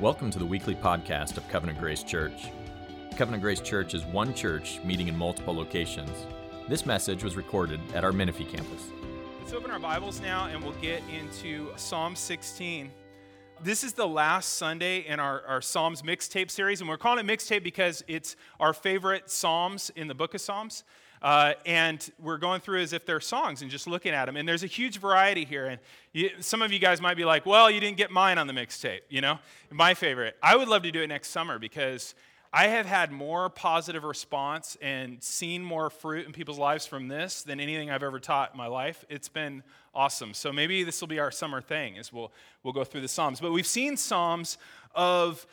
Welcome to the weekly podcast of Covenant Grace Church. Covenant Grace Church is one church meeting in multiple locations. This message was recorded at our Menifee campus. Let's open our Bibles now and we'll get into Psalm 16. This is the last Sunday in our, our Psalms mixtape series, and we're calling it mixtape because it's our favorite Psalms in the book of Psalms. Uh, and we're going through as if they're songs and just looking at them. And there's a huge variety here. And you, some of you guys might be like, well, you didn't get mine on the mixtape, you know? My favorite. I would love to do it next summer because I have had more positive response and seen more fruit in people's lives from this than anything I've ever taught in my life. It's been awesome. So maybe this will be our summer thing as we'll, we'll go through the Psalms. But we've seen Psalms of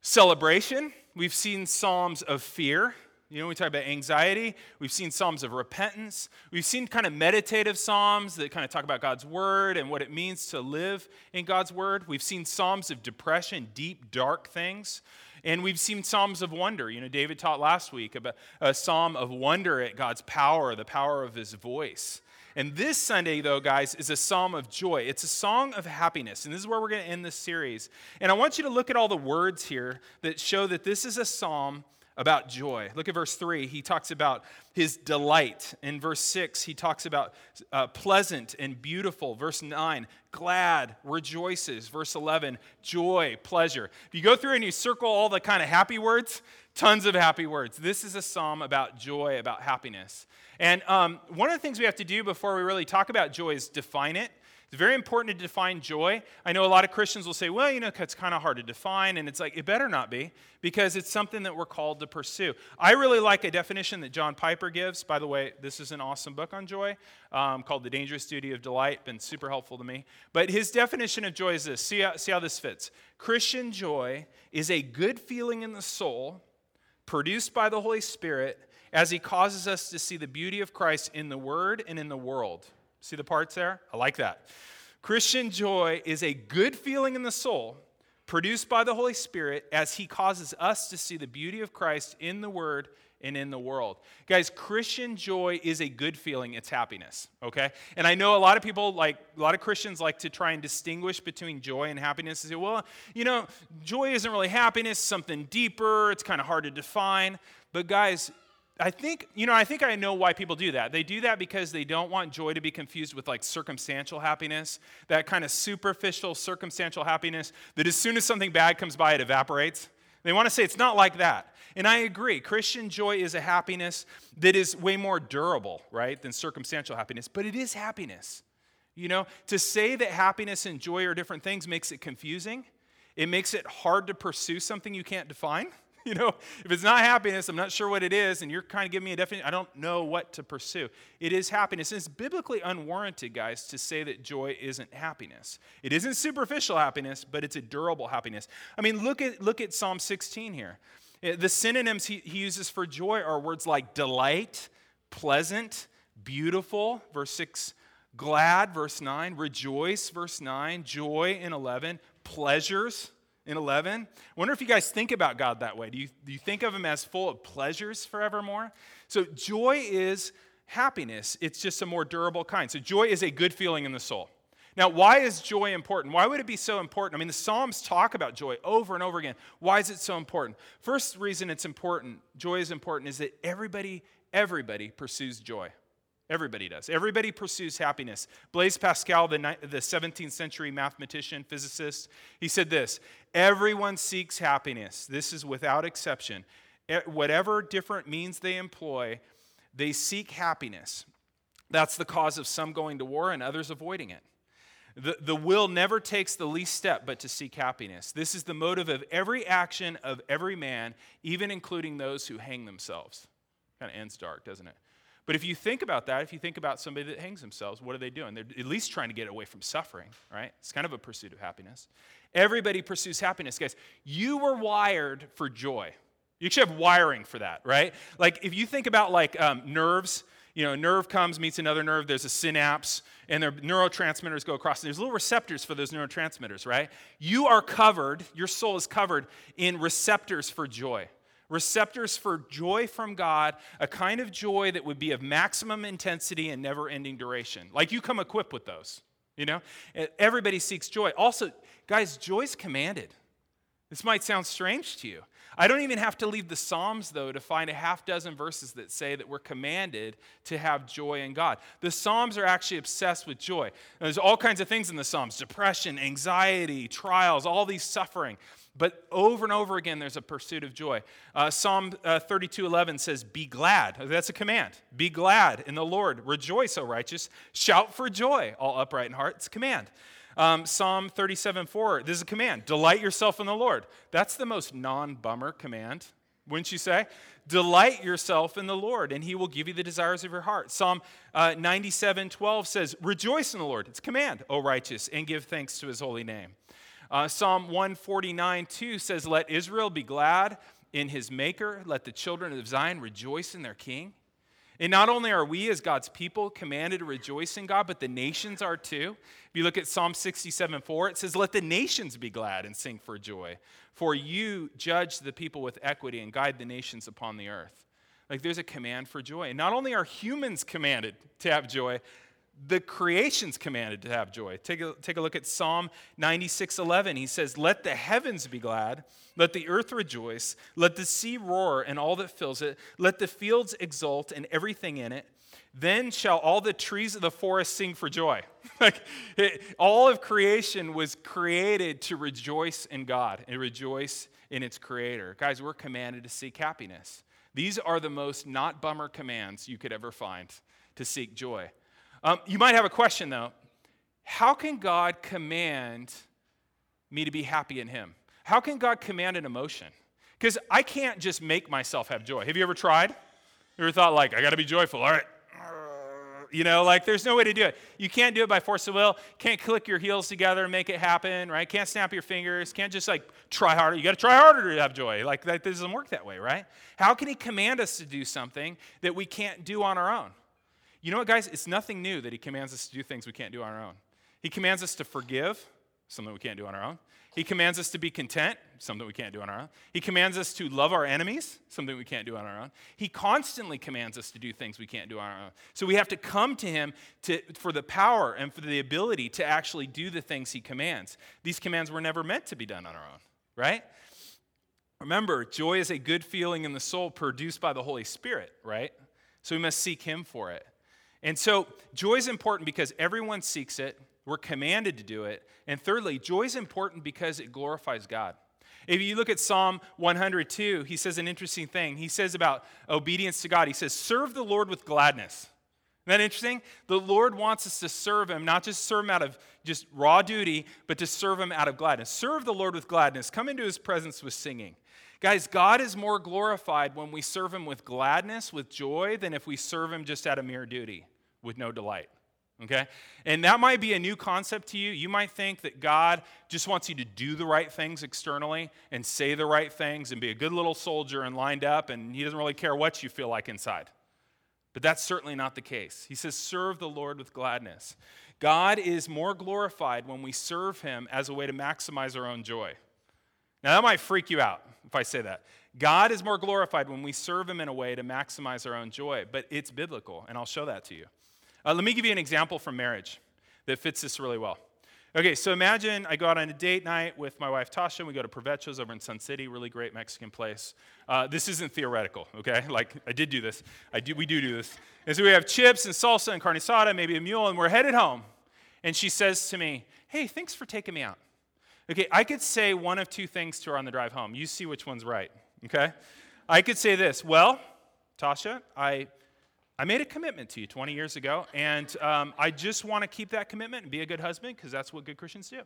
celebration. We've seen Psalms of fear. You know, we talk about anxiety. We've seen Psalms of repentance. We've seen kind of meditative Psalms that kind of talk about God's word and what it means to live in God's word. We've seen Psalms of depression, deep, dark things. And we've seen Psalms of wonder. You know, David taught last week about a psalm of wonder at God's power, the power of his voice. And this Sunday, though, guys, is a psalm of joy. It's a song of happiness. And this is where we're going to end this series. And I want you to look at all the words here that show that this is a psalm about joy. Look at verse 3. He talks about his delight. In verse 6, he talks about uh, pleasant and beautiful. Verse 9, glad, rejoices. Verse 11, joy, pleasure. If you go through and you circle all the kind of happy words, tons of happy words. This is a psalm about joy, about happiness. And um, one of the things we have to do before we really talk about joy is define it. It's very important to define joy. I know a lot of Christians will say, well, you know, it's kind of hard to define. And it's like, it better not be because it's something that we're called to pursue. I really like a definition that John Piper gives. By the way, this is an awesome book on joy um, called The Dangerous Duty of Delight. Been super helpful to me. But his definition of joy is this see how, see how this fits. Christian joy is a good feeling in the soul produced by the Holy Spirit as he causes us to see the beauty of Christ in the Word and in the world. See the parts there? I like that. Christian joy is a good feeling in the soul produced by the Holy Spirit as He causes us to see the beauty of Christ in the Word and in the world. Guys, Christian joy is a good feeling. It's happiness, okay? And I know a lot of people, like, a lot of Christians like to try and distinguish between joy and happiness and say, well, you know, joy isn't really happiness, something deeper, it's kind of hard to define. But guys, I think, you know, I think I know why people do that. They do that because they don't want joy to be confused with like circumstantial happiness, that kind of superficial circumstantial happiness that as soon as something bad comes by, it evaporates. They want to say it's not like that. And I agree. Christian joy is a happiness that is way more durable, right, than circumstantial happiness, but it is happiness. You know, to say that happiness and joy are different things makes it confusing. It makes it hard to pursue something you can't define. You know, if it's not happiness, I'm not sure what it is, and you're kind of giving me a definition, I don't know what to pursue. It is happiness. it's biblically unwarranted, guys, to say that joy isn't happiness. It isn't superficial happiness, but it's a durable happiness. I mean, look at, look at Psalm 16 here. Eh, the synonyms he, he uses for joy are words like delight, pleasant, beautiful, verse 6, glad, verse 9, rejoice, verse 9, joy in 11, pleasures, in 11. I wonder if you guys think about God that way. Do you, do you think of him as full of pleasures forevermore? So, joy is happiness, it's just a more durable kind. So, joy is a good feeling in the soul. Now, why is joy important? Why would it be so important? I mean, the Psalms talk about joy over and over again. Why is it so important? First reason it's important, joy is important, is that everybody, everybody pursues joy. Everybody does. Everybody pursues happiness. Blaise Pascal, the, the 17th century mathematician, physicist, he said this Everyone seeks happiness. This is without exception. Whatever different means they employ, they seek happiness. That's the cause of some going to war and others avoiding it. The, the will never takes the least step but to seek happiness. This is the motive of every action of every man, even including those who hang themselves. Kind of ends dark, doesn't it? But if you think about that, if you think about somebody that hangs themselves, what are they doing? They're at least trying to get away from suffering, right? It's kind of a pursuit of happiness. Everybody pursues happiness, guys. You were wired for joy. You should have wiring for that, right? Like if you think about like um, nerves, you know, a nerve comes, meets another nerve, there's a synapse, and their neurotransmitters go across. There's little receptors for those neurotransmitters, right? You are covered, your soul is covered in receptors for joy receptors for joy from God, a kind of joy that would be of maximum intensity and never ending duration. Like you come equipped with those, you know? Everybody seeks joy. Also, guys, joy's commanded. This might sound strange to you. I don't even have to leave the Psalms, though, to find a half dozen verses that say that we're commanded to have joy in God. The Psalms are actually obsessed with joy. there's all kinds of things in the Psalms depression, anxiety, trials, all these suffering. But over and over again, there's a pursuit of joy. Uh, Psalm uh, 32 11 says, Be glad. That's a command. Be glad in the Lord. Rejoice, O righteous. Shout for joy, all upright in heart. It's a command. Um, Psalm 37 4, this is a command delight yourself in the Lord. That's the most non bummer command, wouldn't you say? Delight yourself in the Lord, and he will give you the desires of your heart. Psalm uh, 97 12 says, Rejoice in the Lord. It's a command, O righteous, and give thanks to his holy name. Uh, Psalm 149 2 says, Let Israel be glad in his maker, let the children of Zion rejoice in their king. And not only are we as God's people commanded to rejoice in God, but the nations are too. If you look at Psalm 67 4, it says, Let the nations be glad and sing for joy, for you judge the people with equity and guide the nations upon the earth. Like there's a command for joy. And not only are humans commanded to have joy, the creation's commanded to have joy. Take a, take a look at Psalm 96 11. He says, Let the heavens be glad, let the earth rejoice, let the sea roar and all that fills it, let the fields exult and everything in it. Then shall all the trees of the forest sing for joy. like it, all of creation was created to rejoice in God and rejoice in its creator. Guys, we're commanded to seek happiness. These are the most not bummer commands you could ever find to seek joy. Um, you might have a question though. How can God command me to be happy in Him? How can God command an emotion? Because I can't just make myself have joy. Have you ever tried? You ever thought, like, I got to be joyful? All right. You know, like, there's no way to do it. You can't do it by force of will. Can't click your heels together and make it happen, right? Can't snap your fingers. Can't just, like, try harder. You got to try harder to have joy. Like, that doesn't work that way, right? How can He command us to do something that we can't do on our own? You know what, guys? It's nothing new that he commands us to do things we can't do on our own. He commands us to forgive, something we can't do on our own. He commands us to be content, something we can't do on our own. He commands us to love our enemies, something we can't do on our own. He constantly commands us to do things we can't do on our own. So we have to come to him to, for the power and for the ability to actually do the things he commands. These commands were never meant to be done on our own, right? Remember, joy is a good feeling in the soul produced by the Holy Spirit, right? So we must seek him for it. And so joy is important because everyone seeks it. We're commanded to do it. And thirdly, joy is important because it glorifies God. If you look at Psalm 102, he says an interesting thing. He says about obedience to God, he says, Serve the Lord with gladness. Isn't that interesting? The Lord wants us to serve Him, not just serve Him out of just raw duty, but to serve Him out of gladness. Serve the Lord with gladness. Come into His presence with singing. Guys, God is more glorified when we serve Him with gladness, with joy, than if we serve Him just out of mere duty with no delight. Okay? And that might be a new concept to you. You might think that God just wants you to do the right things externally and say the right things and be a good little soldier and lined up, and He doesn't really care what you feel like inside. But that's certainly not the case. He says, Serve the Lord with gladness. God is more glorified when we serve Him as a way to maximize our own joy. Now, that might freak you out if I say that. God is more glorified when we serve Him in a way to maximize our own joy, but it's biblical, and I'll show that to you. Uh, let me give you an example from marriage that fits this really well. Okay, so imagine I go out on a date night with my wife Tasha, and we go to Provechos over in Sun City, really great Mexican place. Uh, this isn't theoretical, okay? Like, I did do this. I do, we do do this. And so we have chips and salsa and carne asada, maybe a mule, and we're headed home. And she says to me, Hey, thanks for taking me out. Okay, I could say one of two things to her on the drive home. You see which one's right, okay? I could say this Well, Tasha, I I made a commitment to you 20 years ago, and um, I just want to keep that commitment and be a good husband because that's what good Christians do.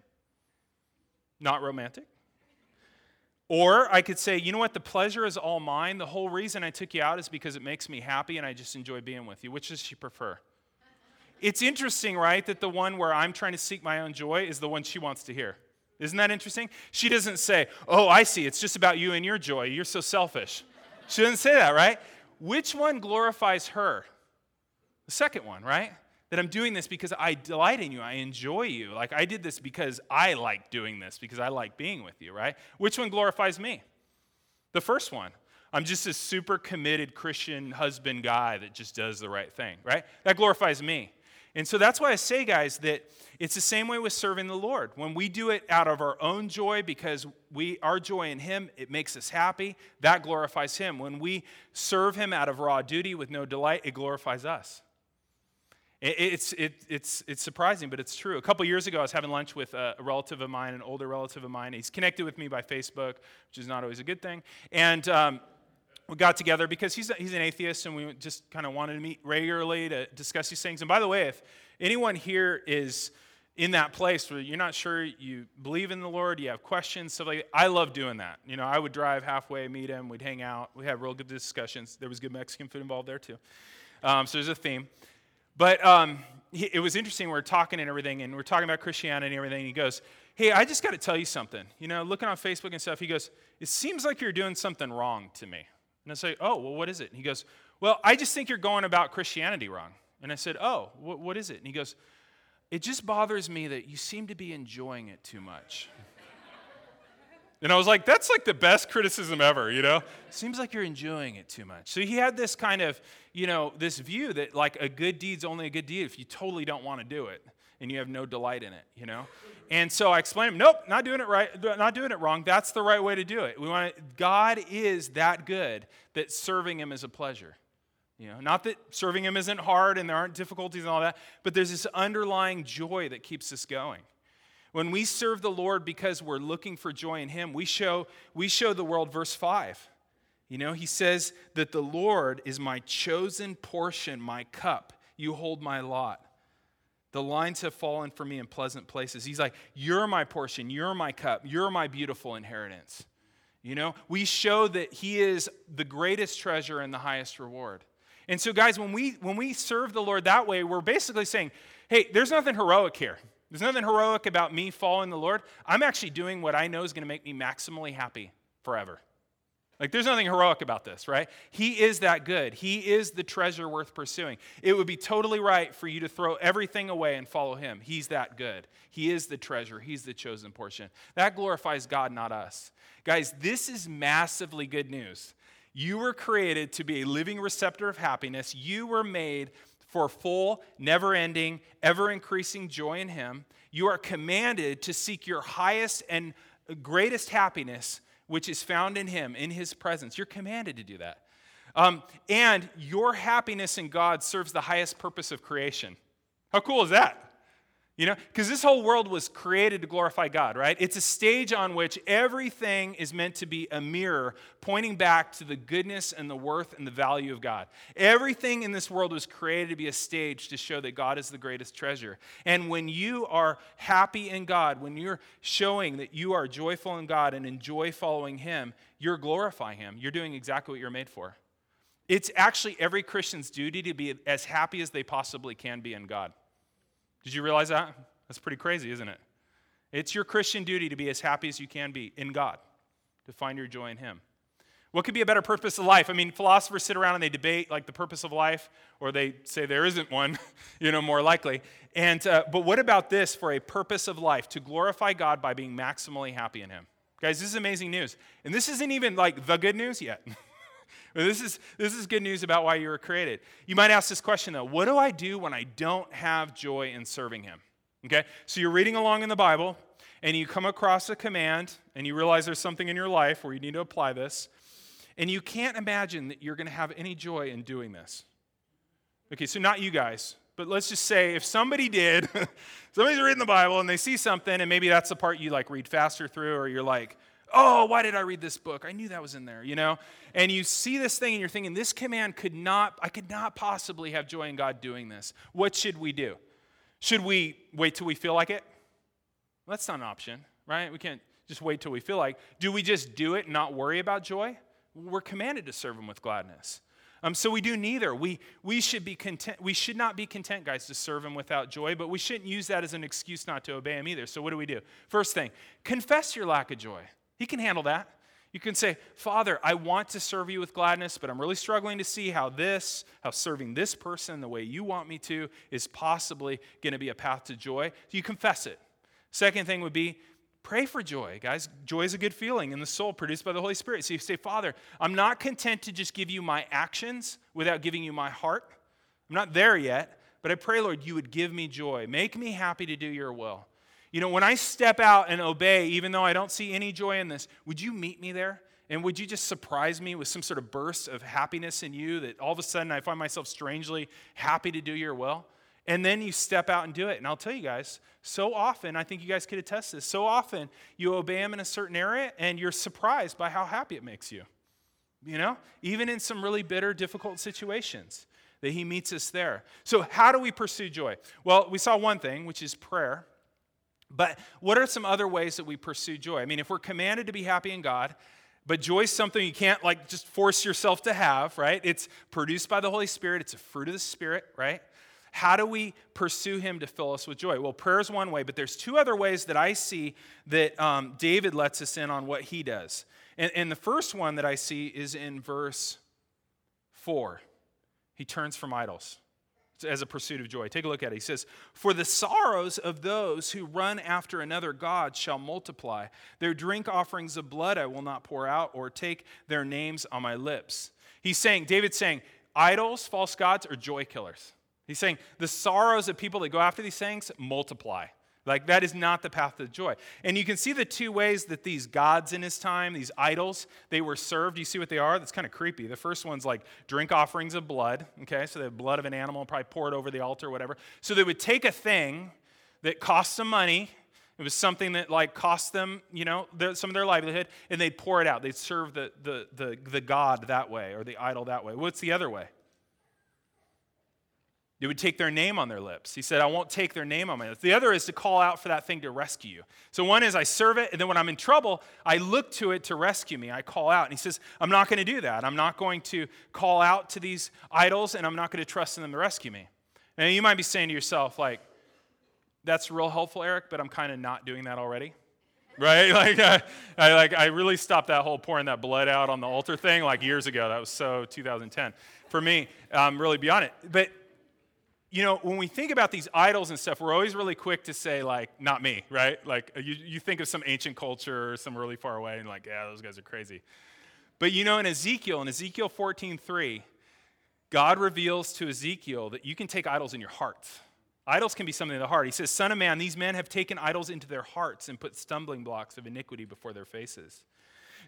Not romantic. Or I could say, you know what, the pleasure is all mine. The whole reason I took you out is because it makes me happy and I just enjoy being with you. Which does she prefer? It's interesting, right, that the one where I'm trying to seek my own joy is the one she wants to hear. Isn't that interesting? She doesn't say, oh, I see, it's just about you and your joy. You're so selfish. She doesn't say that, right? Which one glorifies her? The second one, right? That I'm doing this because I delight in you, I enjoy you. Like I did this because I like doing this, because I like being with you, right? Which one glorifies me? The first one. I'm just a super committed Christian husband guy that just does the right thing, right? That glorifies me. And so that's why I say, guys, that it's the same way with serving the Lord. When we do it out of our own joy because we our joy in him, it makes us happy, that glorifies him. When we serve him out of raw duty with no delight, it glorifies us. It's, it, it's, it's surprising, but it's true. A couple years ago, I was having lunch with a relative of mine, an older relative of mine. He's connected with me by Facebook, which is not always a good thing. And um, we got together because he's, a, he's an atheist, and we just kind of wanted to meet regularly to discuss these things. And by the way, if anyone here is in that place where you're not sure you believe in the Lord, you have questions, stuff like that, I love doing that. You know, I would drive halfway, meet him, we'd hang out, we had real good discussions. There was good Mexican food involved there too. Um, so there's a theme. But um, he, it was interesting. We are talking and everything, and we are talking about Christianity and everything. And he goes, Hey, I just got to tell you something. You know, looking on Facebook and stuff, he goes, It seems like you're doing something wrong to me. And I say, Oh, well, what is it? And he goes, Well, I just think you're going about Christianity wrong. And I said, Oh, what, what is it? And he goes, It just bothers me that you seem to be enjoying it too much. And I was like, that's like the best criticism ever, you know? Seems like you're enjoying it too much. So he had this kind of, you know, this view that like a good deed's only a good deed if you totally don't want to do it and you have no delight in it, you know? And so I explained nope, not doing it right, not doing it wrong. That's the right way to do it. We want to, God is that good that serving him is a pleasure. You know, not that serving him isn't hard and there aren't difficulties and all that, but there's this underlying joy that keeps us going. When we serve the Lord because we're looking for joy in Him, we show, we show the world verse 5. You know, He says that the Lord is my chosen portion, my cup. You hold my lot. The lines have fallen for me in pleasant places. He's like, You're my portion. You're my cup. You're my beautiful inheritance. You know, we show that He is the greatest treasure and the highest reward. And so, guys, when we when we serve the Lord that way, we're basically saying, hey, there's nothing heroic here. There's nothing heroic about me following the Lord. I'm actually doing what I know is going to make me maximally happy forever. Like, there's nothing heroic about this, right? He is that good. He is the treasure worth pursuing. It would be totally right for you to throw everything away and follow him. He's that good. He is the treasure. He's the chosen portion. That glorifies God, not us. Guys, this is massively good news. You were created to be a living receptor of happiness. You were made for full, never ending, ever increasing joy in Him. You are commanded to seek your highest and greatest happiness, which is found in Him, in His presence. You're commanded to do that. Um, and your happiness in God serves the highest purpose of creation. How cool is that? You know, because this whole world was created to glorify God, right? It's a stage on which everything is meant to be a mirror pointing back to the goodness and the worth and the value of God. Everything in this world was created to be a stage to show that God is the greatest treasure. And when you are happy in God, when you're showing that you are joyful in God and enjoy following Him, you're glorifying Him. You're doing exactly what you're made for. It's actually every Christian's duty to be as happy as they possibly can be in God. Did you realize that? That's pretty crazy, isn't it? It's your Christian duty to be as happy as you can be in God, to find your joy in Him. What could be a better purpose of life? I mean, philosophers sit around and they debate like the purpose of life, or they say there isn't one, you know, more likely. And uh, but what about this for a purpose of life? To glorify God by being maximally happy in Him. Guys, this is amazing news. And this isn't even like the good news yet. This is, this is good news about why you were created. You might ask this question though what do I do when I don't have joy in serving Him? Okay, so you're reading along in the Bible and you come across a command and you realize there's something in your life where you need to apply this, and you can't imagine that you're going to have any joy in doing this. Okay, so not you guys, but let's just say if somebody did, somebody's reading the Bible and they see something, and maybe that's the part you like read faster through, or you're like, oh, why did I read this book? I knew that was in there, you know? And you see this thing and you're thinking, this command could not, I could not possibly have joy in God doing this. What should we do? Should we wait till we feel like it? Well, that's not an option, right? We can't just wait till we feel like. Do we just do it and not worry about joy? We're commanded to serve Him with gladness. Um, so we do neither. We, we should be content. We should not be content, guys, to serve Him without joy, but we shouldn't use that as an excuse not to obey Him either. So what do we do? First thing, confess your lack of joy. He can handle that. You can say, Father, I want to serve you with gladness, but I'm really struggling to see how this, how serving this person the way you want me to, is possibly going to be a path to joy. You confess it. Second thing would be pray for joy, guys. Joy is a good feeling in the soul produced by the Holy Spirit. So you say, Father, I'm not content to just give you my actions without giving you my heart. I'm not there yet, but I pray, Lord, you would give me joy. Make me happy to do your will. You know, when I step out and obey, even though I don't see any joy in this, would you meet me there? And would you just surprise me with some sort of burst of happiness in you that all of a sudden I find myself strangely happy to do your will? And then you step out and do it. And I'll tell you guys, so often, I think you guys could attest this, so often you obey him in a certain area and you're surprised by how happy it makes you. You know, even in some really bitter, difficult situations, that he meets us there. So, how do we pursue joy? Well, we saw one thing, which is prayer. But what are some other ways that we pursue joy? I mean, if we're commanded to be happy in God, but joy is something you can't like just force yourself to have, right? It's produced by the Holy Spirit, it's a fruit of the Spirit, right? How do we pursue Him to fill us with joy? Well, prayer is one way, but there's two other ways that I see that um, David lets us in on what he does. And, and the first one that I see is in verse 4. He turns from idols as a pursuit of joy. Take a look at it. He says, For the sorrows of those who run after another God shall multiply. Their drink offerings of blood I will not pour out, or take their names on my lips. He's saying, David's saying, idols, false gods, are joy killers. He's saying the sorrows of people that go after these things multiply. Like, that is not the path to joy. And you can see the two ways that these gods in his time, these idols, they were served. You see what they are? That's kind of creepy. The first one's like drink offerings of blood, okay? So have blood of an animal, probably pour it over the altar, or whatever. So they would take a thing that cost some money. It was something that like cost them, you know, some of their livelihood, and they'd pour it out. They'd serve the, the, the, the god that way or the idol that way. What's the other way? They would take their name on their lips. He said, I won't take their name on my lips. The other is to call out for that thing to rescue you. So one is I serve it, and then when I'm in trouble, I look to it to rescue me. I call out. And he says, I'm not going to do that. I'm not going to call out to these idols, and I'm not going to trust in them to rescue me. Now you might be saying to yourself, like, that's real helpful, Erick, but I'm kind of not doing that already. right? Like I, like, I really stopped that whole pouring that blood out on the altar thing like years ago. That was so 2010 for me. I'm um, really beyond it. But you know, when we think about these idols and stuff, we're always really quick to say, like, not me, right? Like, you, you think of some ancient culture or some really far away, and like, yeah, those guys are crazy. But you know, in Ezekiel, in Ezekiel 14:3, God reveals to Ezekiel that you can take idols in your heart. Idols can be something in the heart. He says, Son of man, these men have taken idols into their hearts and put stumbling blocks of iniquity before their faces.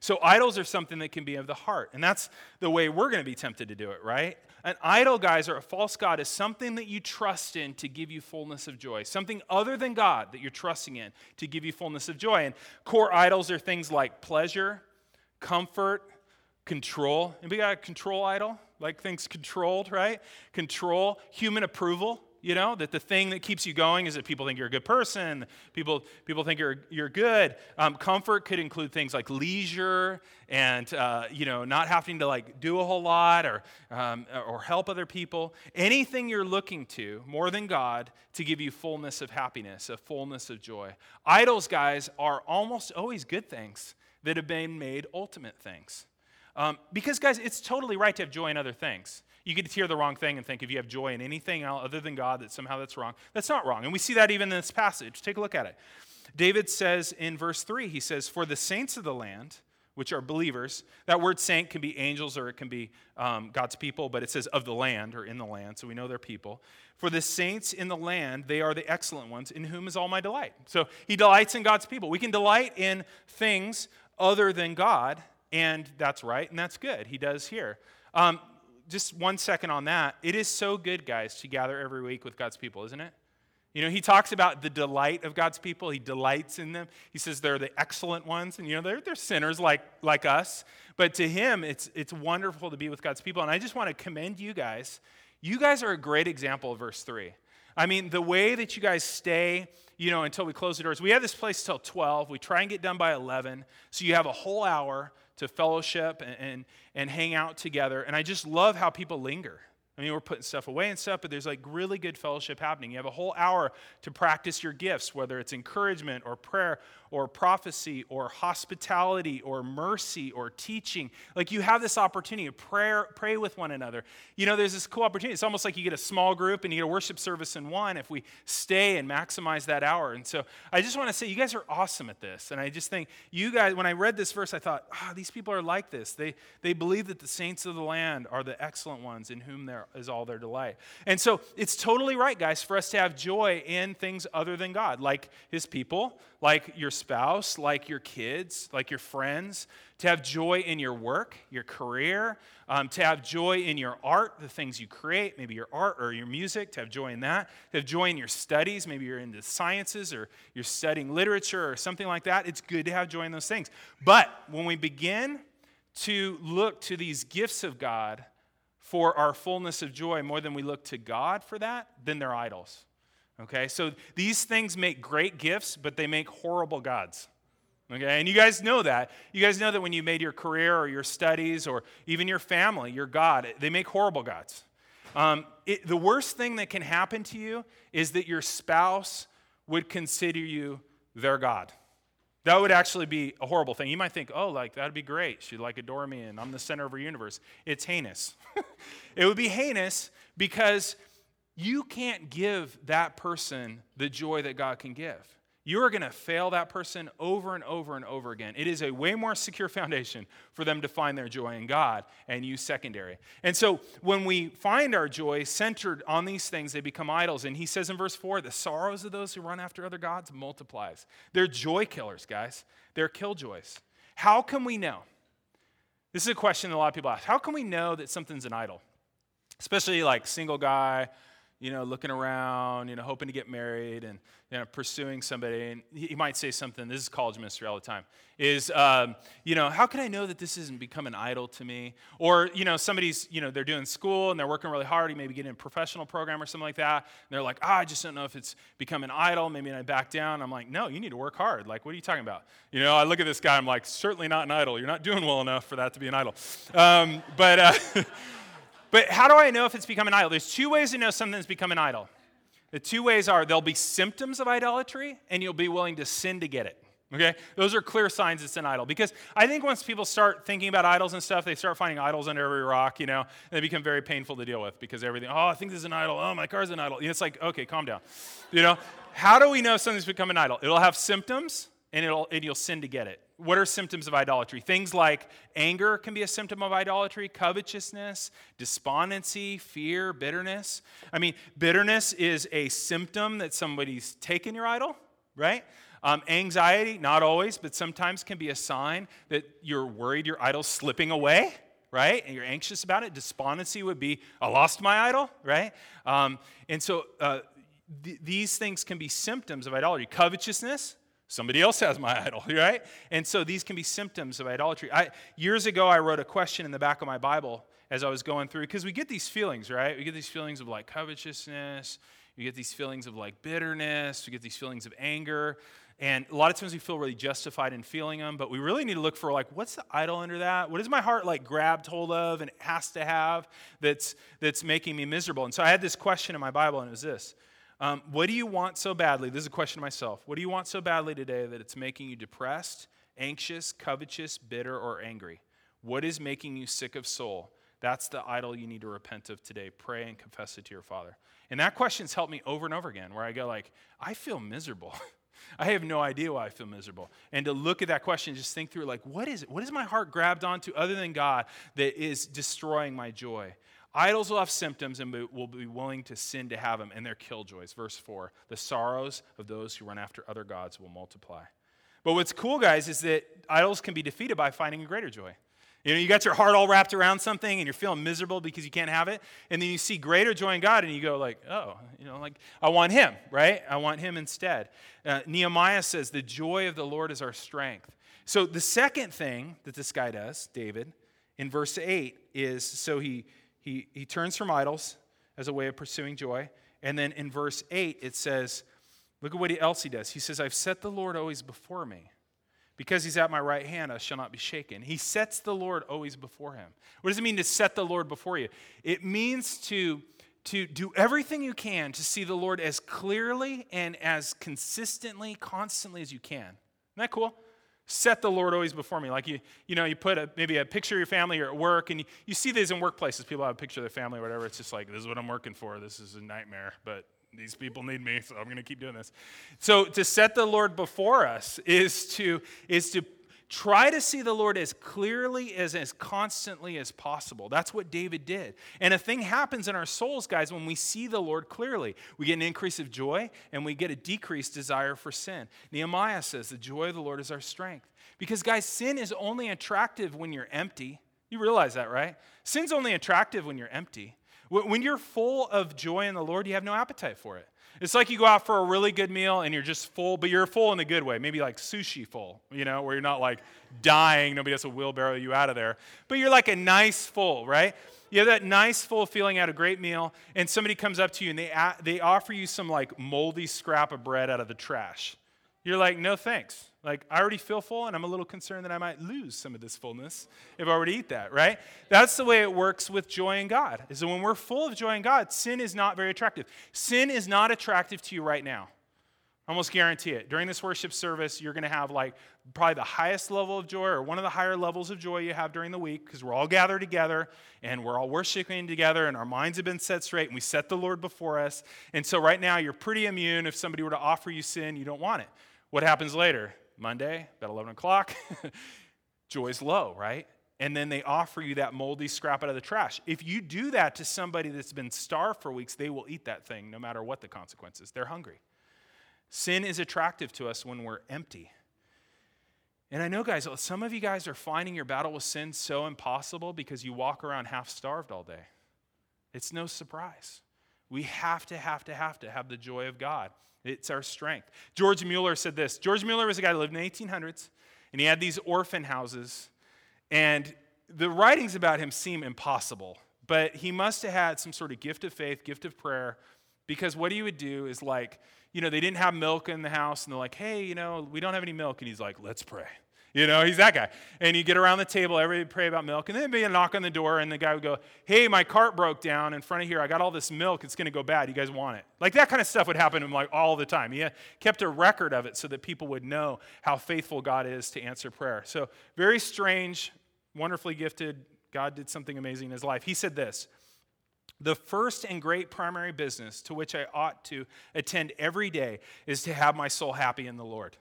So, idols are something that can be of the heart. And that's the way we're going to be tempted to do it, right? An idol, guys, or a false God is something that you trust in to give you fullness of joy. Something other than God that you're trusting in to give you fullness of joy. And core idols are things like pleasure, comfort, control. Anybody got a control idol? Like things controlled, right? Control, human approval you know that the thing that keeps you going is that people think you're a good person people, people think you're, you're good. Um, comfort could include things like leisure and uh, you know not having to like do a whole lot or, um, or help other people. Anything you're looking to more than god to give you fullness of happiness a fullness of joy. Idols guys are almost always good things that have been made ultimate things. Um, because guys it's totally right to have joy in other things you get to hear the wrong thing and think if you have joy in anything other than God, that somehow that's wrong. That's not wrong. And we see that even in this passage. Take a look at it. David says in verse 3, he says, For the saints of the land, which are believers, that word saint can be angels or it can be um, God's people, but it says of the land or in the land, so we know they're people. For the saints in the land, they are the excellent ones, in whom is all my delight. So he delights in God's people. We can delight in things other than God, and that's right, and that's good. He does here. Um, just one second on that. It is so good, guys, to gather every week with God's people, isn't it? You know, he talks about the delight of God's people. He delights in them. He says they're the excellent ones, and you know, they're, they're sinners like, like us. But to him, it's, it's wonderful to be with God's people. And I just want to commend you guys. You guys are a great example of verse 3. I mean, the way that you guys stay, you know, until we close the doors. We have this place till 12. We try and get done by 11. So you have a whole hour to fellowship and, and, and hang out together. And I just love how people linger. I mean, we're putting stuff away and stuff, but there's like really good fellowship happening. You have a whole hour to practice your gifts, whether it's encouragement or prayer or prophecy or hospitality or mercy or teaching. Like you have this opportunity to pray, pray with one another. You know, there's this cool opportunity. It's almost like you get a small group and you get a worship service in one if we stay and maximize that hour. And so I just want to say, you guys are awesome at this. And I just think you guys, when I read this verse, I thought, ah, oh, these people are like this. They, they believe that the saints of the land are the excellent ones in whom there is all their delight. And so it's totally right, guys, for us to have joy in things other than God, like his people, like your spouse, like your kids, like your friends, to have joy in your work, your career, um, to have joy in your art, the things you create, maybe your art or your music, to have joy in that, to have joy in your studies, maybe you're into sciences or you're studying literature or something like that. It's good to have joy in those things. But when we begin to look to these gifts of God for our fullness of joy more than we look to God for that, then they're idols. Okay, so these things make great gifts, but they make horrible gods. Okay, and you guys know that. You guys know that when you made your career or your studies or even your family, your God, they make horrible gods. Um, it, the worst thing that can happen to you is that your spouse would consider you their God. That would actually be a horrible thing. You might think, oh, like, that'd be great. She'd like adore me and I'm the center of her universe. It's heinous. it would be heinous because you can't give that person the joy that God can give you are going to fail that person over and over and over again. It is a way more secure foundation for them to find their joy in God and you secondary. And so when we find our joy centered on these things, they become idols. And he says in verse 4 the sorrows of those who run after other gods multiplies. They're joy killers, guys. They're killjoys. How can we know? This is a question that a lot of people ask. How can we know that something's an idol? Especially like single guy, you know, looking around, you know, hoping to get married and, you know, pursuing somebody. And he might say something, this is college ministry all the time, is, um, you know, how can I know that this isn't become an idol to me? Or, you know, somebody's, you know, they're doing school and they're working really hard, you maybe get in a professional program or something like that. And they're like, ah, I just don't know if it's become an idol. Maybe I back down. I'm like, no, you need to work hard. Like, what are you talking about? You know, I look at this guy, I'm like, certainly not an idol. You're not doing well enough for that to be an idol. Um, but, uh, But how do I know if it's become an idol? There's two ways to know something's become an idol. The two ways are there'll be symptoms of idolatry, and you'll be willing to sin to get it. Okay? Those are clear signs it's an idol. Because I think once people start thinking about idols and stuff, they start finding idols under every rock, you know, and they become very painful to deal with because everything, oh, I think this is an idol. Oh, my car's an idol. it's like, okay, calm down. You know, how do we know something's become an idol? It'll have symptoms, and, it'll, and you'll sin to get it. What are symptoms of idolatry? Things like anger can be a symptom of idolatry, covetousness, despondency, fear, bitterness. I mean, bitterness is a symptom that somebody's taken your idol, right? Um, anxiety, not always, but sometimes can be a sign that you're worried your idol's slipping away, right? And you're anxious about it. Despondency would be, I lost my idol, right? Um, and so uh, th- these things can be symptoms of idolatry. Covetousness, Somebody else has my idol, right? And so these can be symptoms of idolatry. I, years ago, I wrote a question in the back of my Bible as I was going through, because we get these feelings, right? We get these feelings of like covetousness, we get these feelings of like bitterness, we get these feelings of anger. And a lot of times we feel really justified in feeling them, but we really need to look for like, what's the idol under that? What is my heart like grabbed hold of and has to have that's, that's making me miserable? And so I had this question in my Bible, and it was this um, what do you want so badly? This is a question to myself. What do you want so badly today that it's making you depressed, anxious, covetous, bitter, or angry? What is making you sick of soul? That's the idol you need to repent of today. Pray and confess it to your Father. And that question's helped me over and over again, where I go like, I feel miserable. I have no idea why I feel miserable. And to look at that question, just think through like, what is it? What is my heart grabbed onto other than God that is destroying my joy? Idols will have symptoms and will be willing to sin to have them, and they're killjoys. Verse 4 The sorrows of those who run after other gods will multiply. But what's cool, guys, is that idols can be defeated by finding a greater joy. You know, you got your heart all wrapped around something and you're feeling miserable because you can't have it. And then you see greater joy in God and you go like, oh, you know, like I want him, right? I want him instead. Uh, Nehemiah says, the joy of the Lord is our strength. So the second thing that this guy does, David, in verse 8 is so he he, he turns from idols as a way of pursuing joy. And then in verse 8, it says, look at what else he does. He says, I've set the Lord always before me. Because he's at my right hand, I shall not be shaken. He sets the Lord always before him. What does it mean to set the Lord before you? It means to, to do everything you can to see the Lord as clearly and as consistently, constantly as you can. Isn't that cool? Set the Lord always before me. Like you, you know, you put a, maybe a picture of your family or at work, and you, you see these in workplaces. People have a picture of their family or whatever. It's just like, this is what I'm working for. This is a nightmare, but these people need me, so I'm going to keep doing this. So to set the Lord before us is to is to Try to see the Lord as clearly as as constantly as possible. That's what David did. And a thing happens in our souls, guys, when we see the Lord clearly. We get an increase of joy and we get a decreased desire for sin. Nehemiah says, The joy of the Lord is our strength. Because, guys, sin is only attractive when you're empty. You realize that, right? Sin's only attractive when you're empty. When you're full of joy in the Lord, you have no appetite for it. It's like you go out for a really good meal and you're just full, but you're full in a good way. Maybe like sushi full, you know, where you're not like dying. Nobody has to wheelbarrow you out of there. But you're like a nice full, right? You have that nice full feeling at a great meal, and somebody comes up to you and they, they offer you some like moldy scrap of bread out of the trash. You're like, no thanks. Like, I already feel full, and I'm a little concerned that I might lose some of this fullness if I to eat that, right? That's the way it works with joy in God. Is that when we're full of joy in God, sin is not very attractive. Sin is not attractive to you right now. I almost guarantee it. During this worship service, you're going to have like probably the highest level of joy or one of the higher levels of joy you have during the week because we're all gathered together and we're all worshiping together and our minds have been set straight and we set the Lord before us. And so right now, you're pretty immune. If somebody were to offer you sin, you don't want it. What happens later? Monday, about 11 o'clock, joy's low, right? And then they offer you that moldy scrap out of the trash. If you do that to somebody that's been starved for weeks, they will eat that thing no matter what the consequences. They're hungry. Sin is attractive to us when we're empty. And I know, guys, some of you guys are finding your battle with sin so impossible because you walk around half starved all day. It's no surprise. We have to, have to, have to have the joy of God. It's our strength. George Mueller said this George Mueller was a guy who lived in the 1800s, and he had these orphan houses. And the writings about him seem impossible, but he must have had some sort of gift of faith, gift of prayer, because what he would do is like, you know, they didn't have milk in the house, and they're like, hey, you know, we don't have any milk. And he's like, let's pray. You know, he's that guy. And you get around the table, everybody pray about milk, and then there'd be a knock on the door, and the guy would go, Hey, my cart broke down in front of here. I got all this milk. It's going to go bad. You guys want it? Like that kind of stuff would happen to him like all the time. He uh, kept a record of it so that people would know how faithful God is to answer prayer. So, very strange, wonderfully gifted. God did something amazing in his life. He said this. The first and great primary business to which I ought to attend every day is to have my soul happy in the Lord.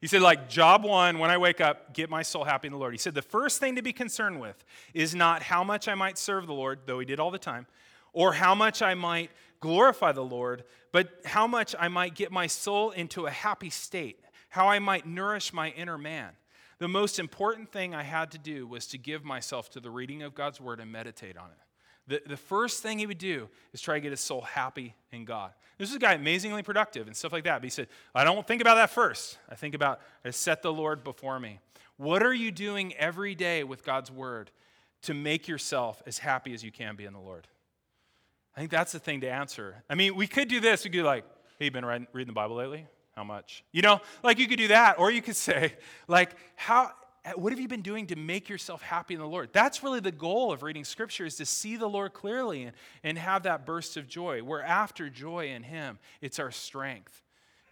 He said, like, job one, when I wake up, get my soul happy in the Lord. He said, the first thing to be concerned with is not how much I might serve the Lord, though he did all the time, or how much I might glorify the Lord, but how much I might get my soul into a happy state, how I might nourish my inner man. The most important thing I had to do was to give myself to the reading of God's word and meditate on it. The, the first thing he would do is try to get his soul happy in God. This is a guy amazingly productive and stuff like that. But he said, I don't think about that first. I think about, I set the Lord before me. What are you doing every day with God's word to make yourself as happy as you can be in the Lord? I think that's the thing to answer. I mean, we could do this. We could be like, hey, you been reading the Bible lately? How much? You know, like you could do that. Or you could say, like, how, Uh, what have you been doing to make yourself happy in the Lord? That's really the goal of reading Scripture is to see the Lord clearly and, and have that burst of joy. We're after joy in Him. It's our strength.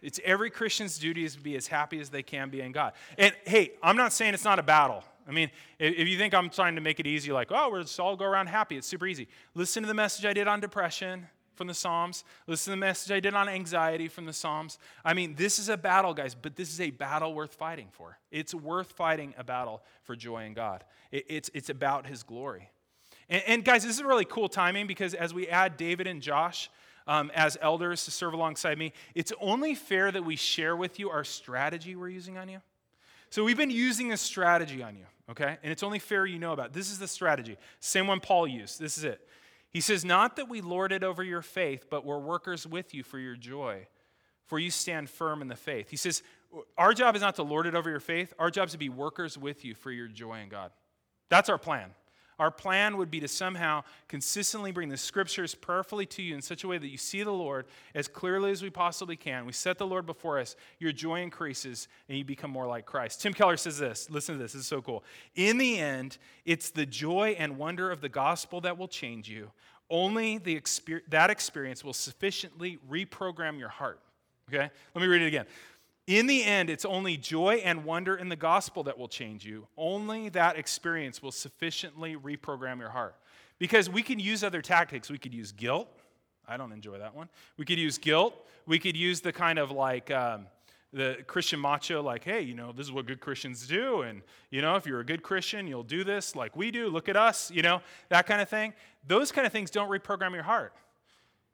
It's every Christian's duty is to be as happy as they can be in God. And hey, I'm not saying it's not a battle. I mean, if you think I'm trying to make it easy, like, oh, we'll just all go around happy, it's super easy. Listen to the message I did on depression from the Psalms. Listen to the message I did on anxiety from the Psalms. I mean, this is a battle, guys, but this is a battle worth fighting for. It's worth fighting a battle for joy in God. It, it's, it's about His glory. And, and, guys, this is really cool timing because as we add David and Josh um, as elders to serve alongside me, it's only fair that we share with you our strategy we're using on you. So we've been using a strategy on you, okay? And it's only fair you know about. It. This is the strategy. Same one Paul used. This is it. He says, Not that we lord it over your faith, but we're workers with you for your joy, for you stand firm in the faith. He says, Our job is not to lord it over your faith, our job is to be workers with you for your joy in God. That's our plan. Our plan would be to somehow consistently bring the scriptures prayerfully to you in such a way that you see the Lord as clearly as we possibly can. We set the Lord before us, your joy increases, and you become more like Christ. Tim Keller says this listen to this, this is so cool. In the end, it's the joy and wonder of the gospel that will change you. Only the exper- that experience will sufficiently reprogram your heart. Okay? Let me read it again. In the end, it's only joy and wonder in the gospel that will change you. Only that experience will sufficiently reprogram your heart. Because we can use other tactics. We could use guilt. I don't enjoy that one. We could use guilt. We could use the kind of like, um, the Christian macho, like, hey, you know, this is what good Christians do. And, you know, if you're a good Christian, you'll do this like we do. Look at us, you know, that kind of thing. Those kind of things don't reprogram your heart.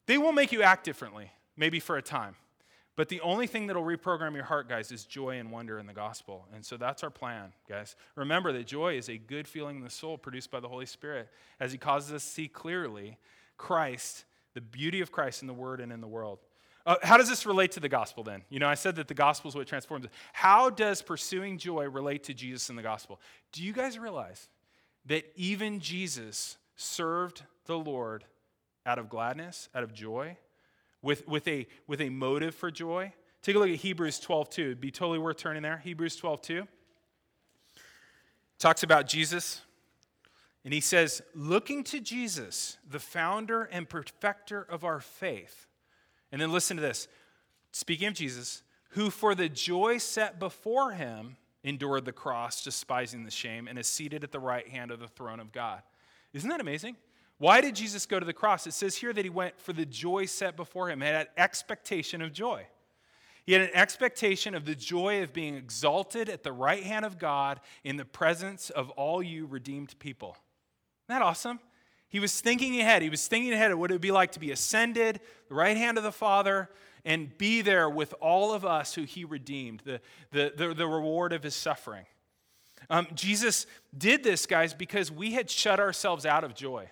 They will make you act differently, maybe for a time. But the only thing that'll reprogram your heart, guys, is joy and wonder in the gospel. And so that's our plan, guys. Remember that joy is a good feeling in the soul produced by the Holy Spirit as He causes us to see clearly Christ, the beauty of Christ in the Word and in the world. Uh, how does this relate to the gospel then? You know, I said that the gospel is what transforms us. How does pursuing joy relate to Jesus in the gospel? Do you guys realize that even Jesus served the Lord out of gladness, out of joy, with, with, a, with a motive for joy? Take a look at Hebrews 12 2. It'd be totally worth turning there. Hebrews 12 2 talks about Jesus. And he says, looking to Jesus, the founder and perfecter of our faith and then listen to this. Speaking of Jesus, who for the joy set before him endured the cross, despising the shame, and is seated at the right hand of the throne of God. Isn't that amazing? Why did Jesus go to the cross? It says here that he went for the joy set before him, he had an expectation of joy. He had an expectation of the joy of being exalted at the right hand of God in the presence of all you redeemed people. Isn't that awesome? He was thinking ahead. He was thinking ahead of what it would be like to be ascended, the right hand of the Father, and be there with all of us who he redeemed, the, the, the, the reward of his suffering. Um, Jesus did this, guys, because we had shut ourselves out of joy.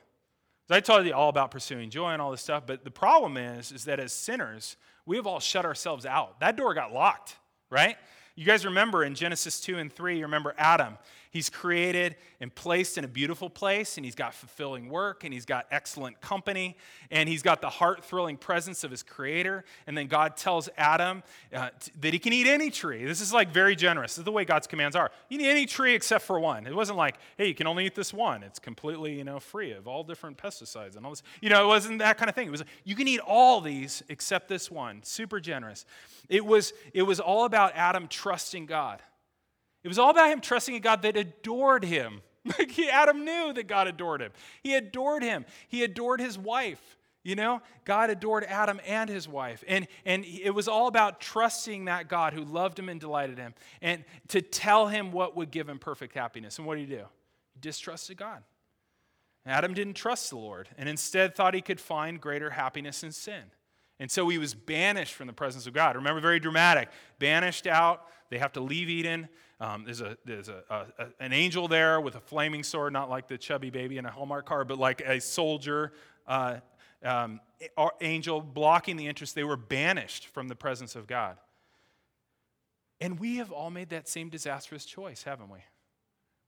I told you all about pursuing joy and all this stuff, but the problem is, is that as sinners, we have all shut ourselves out. That door got locked, right? You guys remember in Genesis 2 and 3, you remember Adam. He's created and placed in a beautiful place, and he's got fulfilling work, and he's got excellent company, and he's got the heart thrilling presence of his creator. And then God tells Adam uh, t- that he can eat any tree. This is like very generous. This is the way God's commands are. You can eat any tree except for one. It wasn't like, hey, you can only eat this one. It's completely, you know, free of all different pesticides and all this. You know, it wasn't that kind of thing. It was, you can eat all these except this one. Super generous. It was, it was all about Adam trusting God. It was all about him trusting a God that adored him. Like he, Adam knew that God adored him. He adored him. He adored his wife. You know, God adored Adam and his wife. And, and it was all about trusting that God who loved him and delighted him and to tell him what would give him perfect happiness. And what did he do? He distrusted God. Adam didn't trust the Lord and instead thought he could find greater happiness in sin. And so he was banished from the presence of God. Remember, very dramatic. Banished out. They have to leave Eden. Um, there's a, there's a, a, an angel there with a flaming sword, not like the chubby baby in a Hallmark card, but like a soldier uh, um, angel blocking the entrance. They were banished from the presence of God. And we have all made that same disastrous choice, haven't we?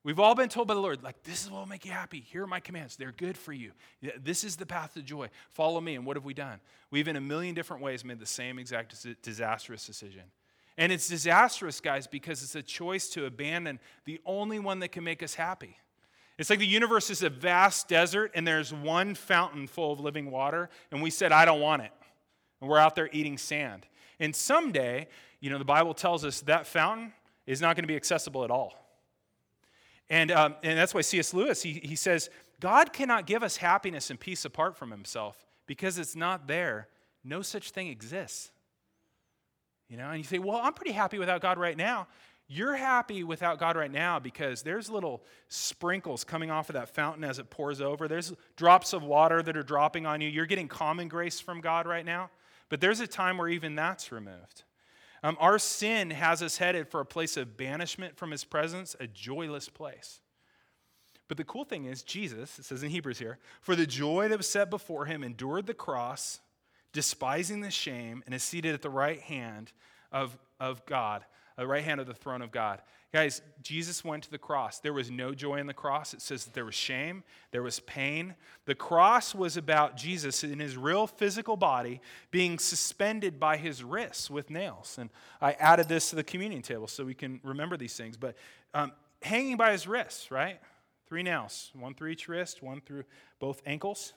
We've all been told by the Lord, like, this is what will make you happy. Here are my commands. They're good for you. This is the path to joy. Follow me. And what have we done? We've, in a million different ways, made the same exact disastrous decision. And it's disastrous, guys, because it's a choice to abandon the only one that can make us happy. It's like the universe is a vast desert and there's one fountain full of living water, and we said, I don't want it. And we're out there eating sand. And someday, you know, the Bible tells us that fountain is not going to be accessible at all. And, um, and that's why C.S. Lewis, he, he says, God cannot give us happiness and peace apart from himself because it's not there. No such thing exists. You know, and you say, well, I'm pretty happy without God right now. You're happy without God right now because there's little sprinkles coming off of that fountain as it pours over. There's drops of water that are dropping on you. You're getting common grace from God right now. But there's a time where even that's removed. Um, our sin has us headed for a place of banishment from his presence, a joyless place. But the cool thing is, Jesus, it says in Hebrews here, for the joy that was set before him, endured the cross, despising the shame, and is seated at the right hand of, of God, the right hand of the throne of God. Guys, Jesus went to the cross. There was no joy in the cross. It says that there was shame, there was pain. The cross was about Jesus in his real physical body being suspended by his wrists with nails. And I added this to the communion table so we can remember these things. But um, hanging by his wrists, right? Three nails, one through each wrist, one through both ankles.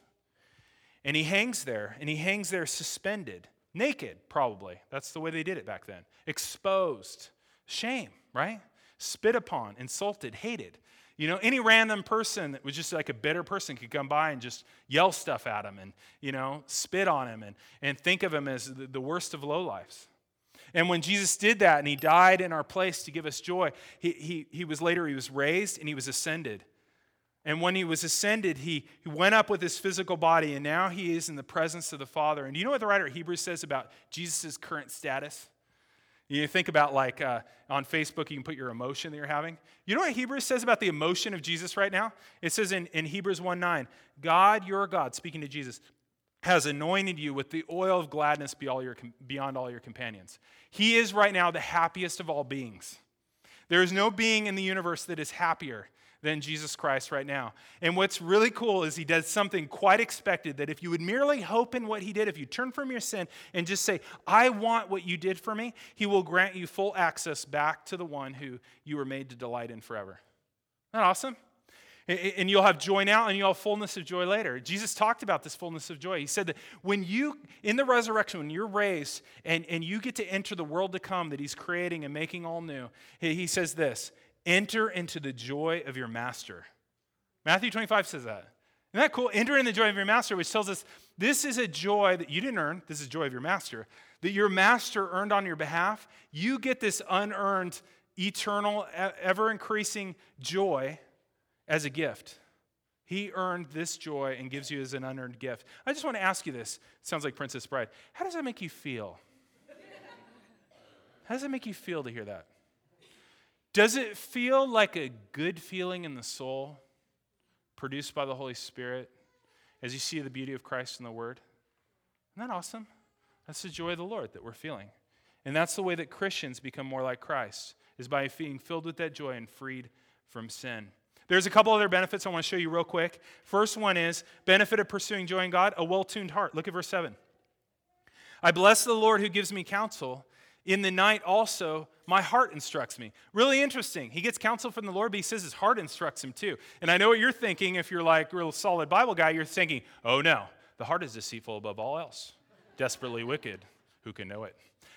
And he hangs there, and he hangs there suspended, naked, probably. That's the way they did it back then. Exposed. Shame, right? Spit upon, insulted, hated. You know, any random person that was just like a bitter person could come by and just yell stuff at him and, you know, spit on him and, and think of him as the, worst of lowlifes. And when Jesus did that and he died in our place to give us joy, he, he, he was later, he was raised and he was ascended. And when he was ascended, he, he went up with his physical body, and now he is in the presence of the Father. And do you know what the writer of Hebrews says about Jesus' current status? You think about like uh, on Facebook, you can put your emotion that you're having. You know what Hebrews says about the emotion of Jesus right now? It says in, in Hebrews 1 9, God, your God, speaking to Jesus, has anointed you with the oil of gladness beyond all your companions. He is right now the happiest of all beings. There is no being in the universe that is happier than Jesus Christ right now. And what's really cool is he does something quite expected that if you would merely hope in what he did, if you turn from your sin and just say, I want what you did for me, he will grant you full access back to the one who you were made to delight in forever. Isn't that awesome? And you'll have joy now and you'll have fullness of joy later. Jesus talked about this fullness of joy. He said that when you, in the resurrection, when you're raised and, and you get to enter the world to come that he's creating and making all new, he says this enter into the joy of your master. Matthew 25 says that. Isn't that cool? Enter in the joy of your master, which tells us this is a joy that you didn't earn. This is joy of your master, that your master earned on your behalf. You get this unearned, eternal, ever increasing joy as a gift. He earned this joy and gives you as an unearned gift. I just want to ask you this. It sounds like Princess Bride. How does that make you feel? How does it make you feel to hear that? Does it feel like a good feeling in the soul produced by the Holy Spirit as you see the beauty of Christ in the Word? Isn't that awesome? That's the joy of the Lord that we're feeling. And that's the way that Christians become more like Christ, is by being filled with that joy and freed from sin. There's a couple other benefits I want to show you real quick. First one is benefit of pursuing joy in God, a well tuned heart. Look at verse 7. I bless the Lord who gives me counsel. In the night also, my heart instructs me. Really interesting. He gets counsel from the Lord, but he says his heart instructs him too. And I know what you're thinking. If you're like real solid Bible guy, you're thinking, oh no, the heart is deceitful above all else, desperately wicked. Who can know it?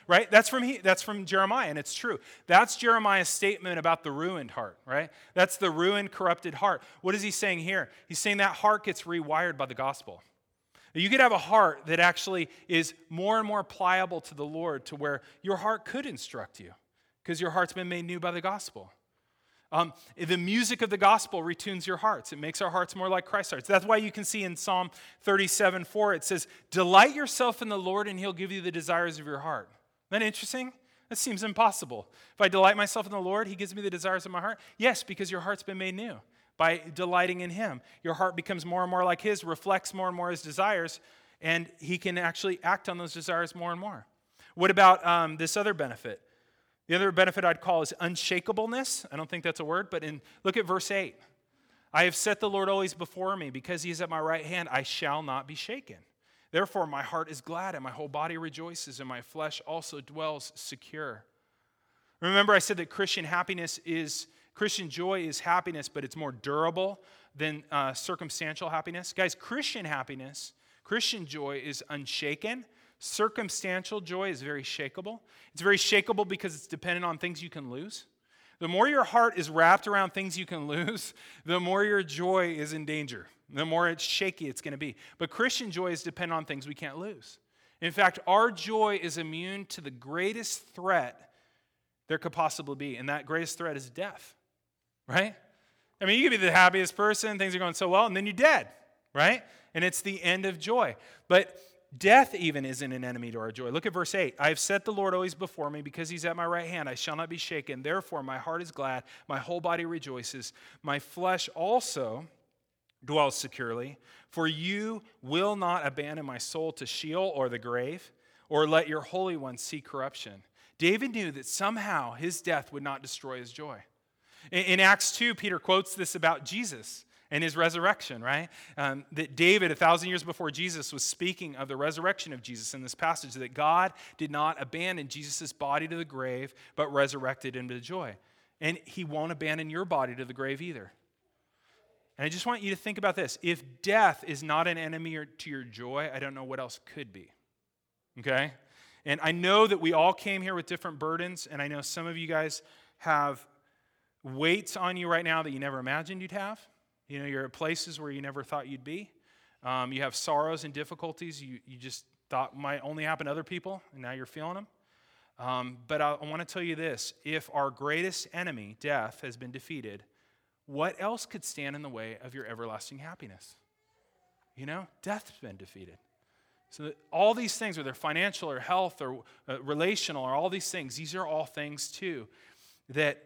right? That's from, he, that's from Jeremiah, and it's true. That's Jeremiah's statement about the ruined heart, right? That's the ruined, corrupted heart. What is he saying here? He's saying that heart gets rewired by the gospel. You could have a heart that actually is more and more pliable to the Lord to where your heart could instruct you because your heart's been made new by the gospel. Um, the music of the gospel retunes your hearts. It makes our hearts more like Christ's hearts. That's why you can see in Psalm 37 4, it says, Delight yourself in the Lord, and he'll give you the desires of your heart. Isn't that interesting? That seems impossible. If I delight myself in the Lord, He gives me the desires of my heart. Yes, because your heart's been made new by delighting in Him. Your heart becomes more and more like His, reflects more and more His desires, and He can actually act on those desires more and more. What about um, this other benefit? The other benefit I'd call is unshakableness. I don't think that's a word, but in, look at verse 8. I have set the Lord always before me. Because he is at my right hand, I shall not be shaken. Therefore, my heart is glad and my whole body rejoices, and my flesh also dwells secure. Remember, I said that Christian happiness is, Christian joy is happiness, but it's more durable than uh, circumstantial happiness. Guys, Christian happiness, Christian joy is unshaken. Circumstantial joy is very shakable. It's very shakable because it's dependent on things you can lose. The more your heart is wrapped around things you can lose, the more your joy is in danger the more it's shaky it's going to be. But Christian joy is dependent on things we can't lose. In fact, our joy is immune to the greatest threat there could possibly be, and that greatest threat is death, right? I mean, you could be the happiest person, things are going so well, and then you're dead, right? And it's the end of joy. But death even isn't an enemy to our joy. Look at verse 8. I have set the Lord always before me because he's at my right hand. I shall not be shaken. Therefore, my heart is glad, my whole body rejoices. My flesh also dwells securely. For you will not abandon my soul to Sheol or the grave, or let your Holy One see corruption. David knew that somehow his death would not destroy his joy. In, Acts 2, Peter quotes this about Jesus and his resurrection, right? Um, that David, a thousand years before Jesus, was speaking of the resurrection of Jesus in this passage, that God did not abandon Jesus' body to the grave, but resurrected him to joy. And he won't abandon your body to the grave either. And I just want you to think about this. If death is not an enemy to your joy, I don't know what else could be. Okay? And I know that we all came here with different burdens, and I know some of you guys have weights on you right now that you never imagined you'd have. You know, you're at places where you never thought you'd be. Um, you have sorrows and difficulties you, you just thought might only happen to other people, and now you're feeling them. Um, but I, I want to tell you this if our greatest enemy, death, has been defeated, what else could stand in the way of your everlasting happiness? You know, death's been defeated. So, all these things, whether financial or health or uh, relational or all these things, these are all things too that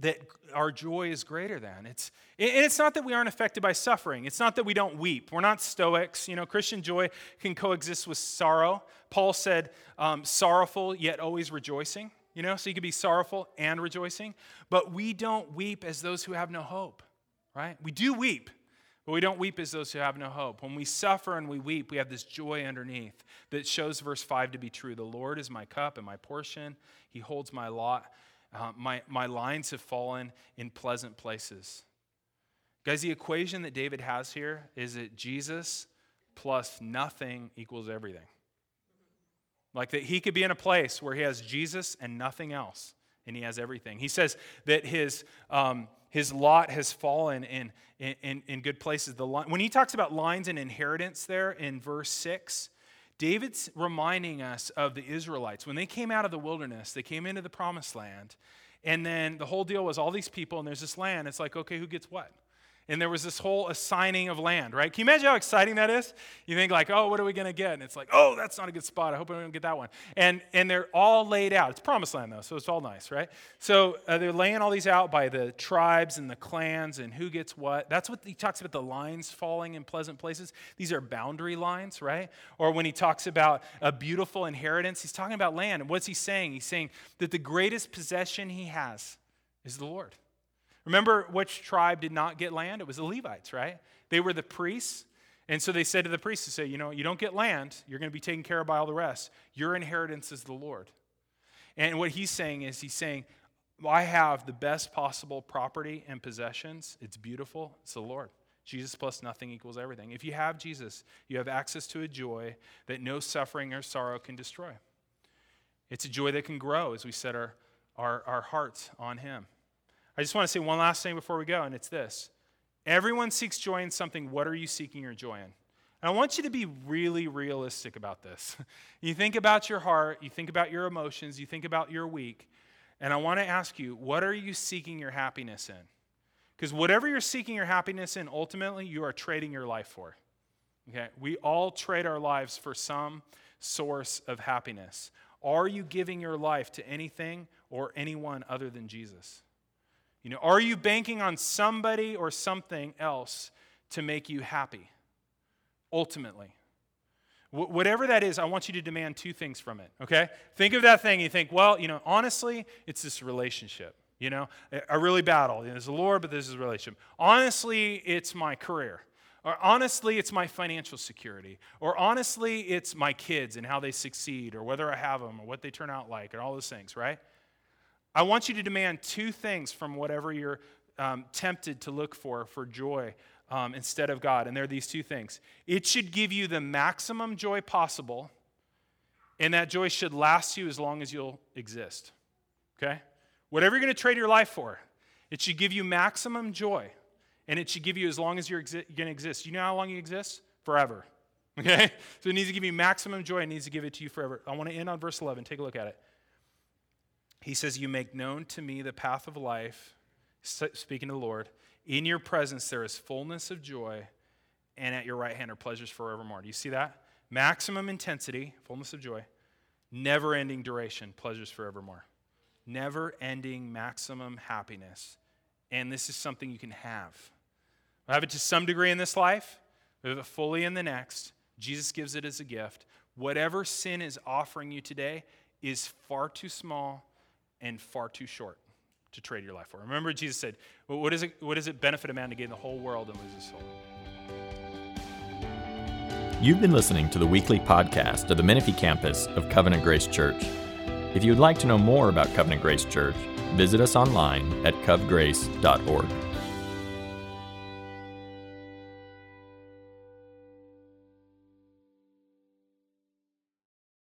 that our joy is greater than. It's, and it's not that we aren't affected by suffering. It's not that we don't weep. We're not stoics. You know, Christian joy can coexist with sorrow. Paul said, um, sorrowful yet always rejoicing. You know, so you can be sorrowful and rejoicing. But we don't weep as those who have no hope, right? We do weep, but we don't weep as those who have no hope. When we suffer and we weep, we have this joy underneath that shows verse 5 to be true. The Lord is my cup and my portion, He holds my lot. Uh, my, my lines have fallen in pleasant places. Guys, the equation that David has here is that Jesus plus nothing equals everything. Like that he could be in a place where he has Jesus and nothing else, and he has everything. He says that his, um, his lot has fallen in, in, in good places. The line, when he talks about lines and inheritance there in verse 6, David's reminding us of the Israelites. When they came out of the wilderness, they came into the promised land, and then the whole deal was all these people, and there's this land. It's like, okay, who gets what? And there was this whole assigning of land, right? Can you imagine how exciting that is? You think like, oh, what are we going to get? And it's like, oh, that's not a good spot. I hope we don't get that one. And and they're all laid out. It's promised land though, so it's all nice, right? So uh, they're laying all these out by the tribes and the clans and who gets what. That's what he talks about the lines falling in pleasant places. These are boundary lines, right? Or when he talks about a beautiful inheritance, he's talking about land. And what's he saying? He's saying that the greatest possession he has is the Lord. Remember which tribe did not get land? It was the Levites, right? They were the priests. And so they said to the priests, to say, you know, you don't get land, you're going to be taken care of by all the rest. Your inheritance is the Lord. And what he's saying is, he's saying, I have the best possible property and possessions. It's beautiful. It's the Lord. Jesus plus nothing equals everything. If you have Jesus, you have access to a joy that no suffering or sorrow can destroy. It's a joy that can grow as we set our, our, our hearts on Him. I just want to say one last thing before we go, and it's this. Everyone seeks joy in something. What are you seeking your joy in? And I want you to be really realistic about this. you think about your heart, you think about your emotions, you think about your week, and I want to ask you, what are you seeking your happiness in? Because whatever you're seeking your happiness in, ultimately, you are trading your life for. Okay? We all trade our lives for some source of happiness. Are you giving your life to anything or anyone other than Jesus? You know, are you banking on somebody or something else to make you happy? Ultimately. Wh- whatever that is, I want you to demand two things from it, okay? Think of that thing, you think, well, you know, honestly, it's this relationship. You know, I really battle. There's the Lord, but this is a relationship. Honestly, it's my career. Or honestly, it's my financial security. Or honestly, it's my kids and how they succeed, or whether I have them, or what they turn out like, and all those things, right? I want you to demand two things from whatever you're um, tempted to look for for joy um, instead of God. And they're these two things. It should give you the maximum joy possible, and that joy should last you as long as you'll exist. Okay? Whatever you're going to trade your life for, it should give you maximum joy, and it should give you as long as you're exi- going to exist. You know how long you exist? Forever. Okay? So it needs to give you maximum joy, it needs to give it to you forever. I want to end on verse 11. Take a look at it. He says, You make known to me the path of life, speaking to the Lord. In your presence there is fullness of joy, and at your right hand are pleasures forevermore. Do you see that? Maximum intensity, fullness of joy, never ending duration, pleasures forevermore. Never ending maximum happiness. And this is something you can have. I have it to some degree in this life, we have it fully in the next. Jesus gives it as a gift. Whatever sin is offering you today is far too small and far too short to trade your life for. Remember, Jesus said, what, is it, what does it benefit a man to gain the whole world and lose his soul? You've been listening to the weekly podcast of the Menifee campus of Covenant Grace Church. If you would like to know more about Covenant Grace Church, visit us online at covgrace.org.